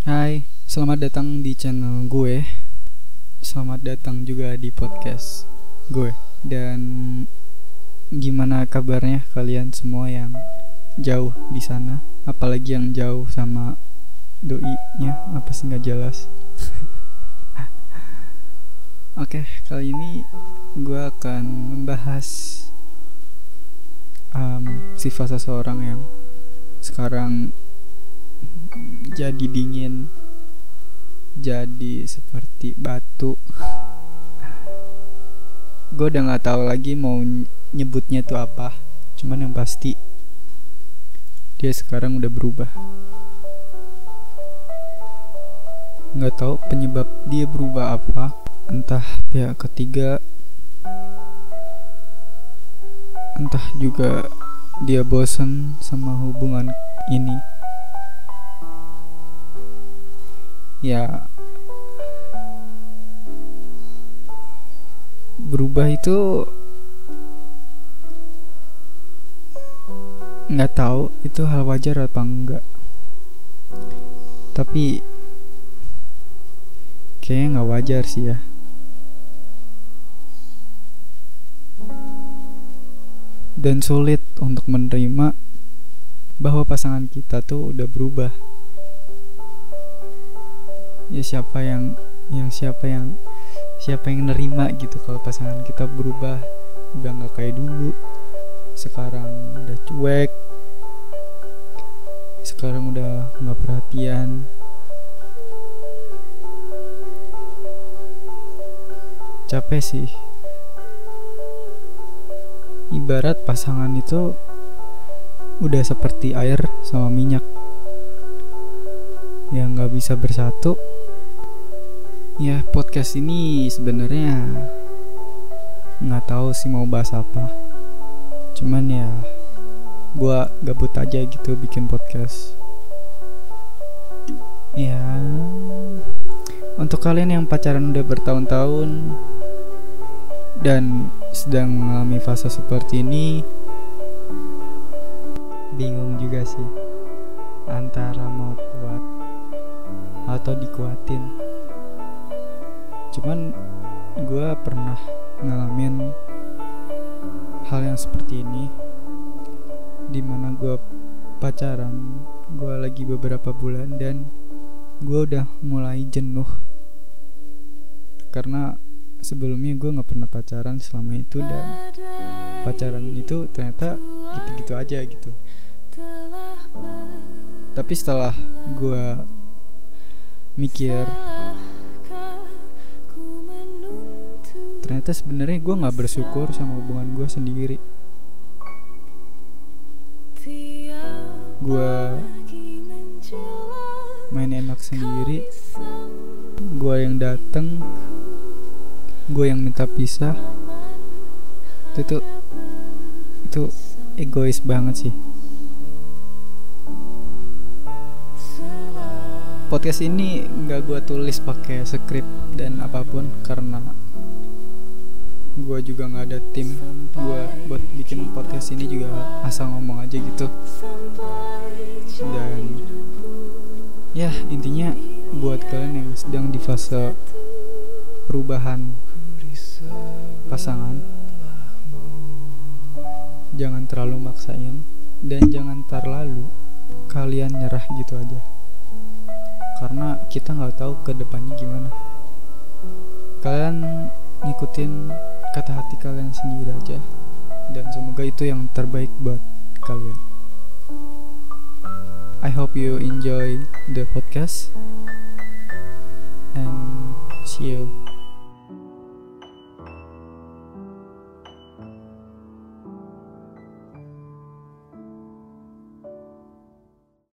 Hai, selamat datang di channel gue. Selamat datang juga di podcast gue. Dan gimana kabarnya kalian semua yang jauh di sana? Apalagi yang jauh sama doi-nya, apa sih nggak jelas? Oke, kali ini gue akan membahas um, sifat seseorang yang sekarang jadi dingin jadi seperti batu. Gue udah nggak tahu lagi mau nyebutnya tuh apa cuman yang pasti dia sekarang udah berubah. Nggak tahu penyebab dia berubah apa entah pihak ketiga entah juga dia bosan sama hubungan ini ya berubah itu nggak tahu itu hal wajar apa enggak tapi kayaknya nggak wajar sih ya. Dan sulit untuk menerima bahwa pasangan kita tuh udah berubah ya siapa yang yang siapa yang siapa yang nerima gitu kalau pasangan kita berubah. Udah nggak kayak dulu. Sekarang udah cuek. Sekarang udah nggak perhatian. Capek sih. Ibarat pasangan itu udah seperti air sama minyak yang nggak bisa bersatu. Ya podcast ini sebenarnya nggak tahu sih mau bahas apa. Cuman ya gue gabut aja gitu bikin podcast. Ya untuk kalian yang pacaran udah bertahun-tahun dan sedang mengalami fase seperti ini bingung juga sih antara mau kuat atau dikuatin. Cuman gue pernah ngalamin hal yang seperti ini di mana gue pacaran gue lagi beberapa bulan dan gue udah mulai jenuh. Karena sebelumnya gue nggak pernah pacaran selama itu dan pacaran itu ternyata gitu-gitu aja gitu. Tapi setelah gue mikir. Ternyata sebenarnya gue nggak bersyukur sama hubungan gue sendiri. Gue main enak sendiri. Gue yang dateng. Gue yang minta pisah. Itu tuh itu egois banget sih podcast ini nggak gue tulis pakai skrip dan apa pun karena gue juga nggak ada tim gue buat bikin podcast ini juga asal ngomong aja gitu. Dan ya intinya buat kalian yang sedang di fase perubahan pasangan jangan terlalu maksain dan jangan terlalu kalian nyerah gitu aja karena kita nggak tahu ke depannya gimana. Kalian ngikutin kata hati kalian sendiri aja dan semoga itu yang terbaik buat kalian. I hope you enjoy the podcast and see you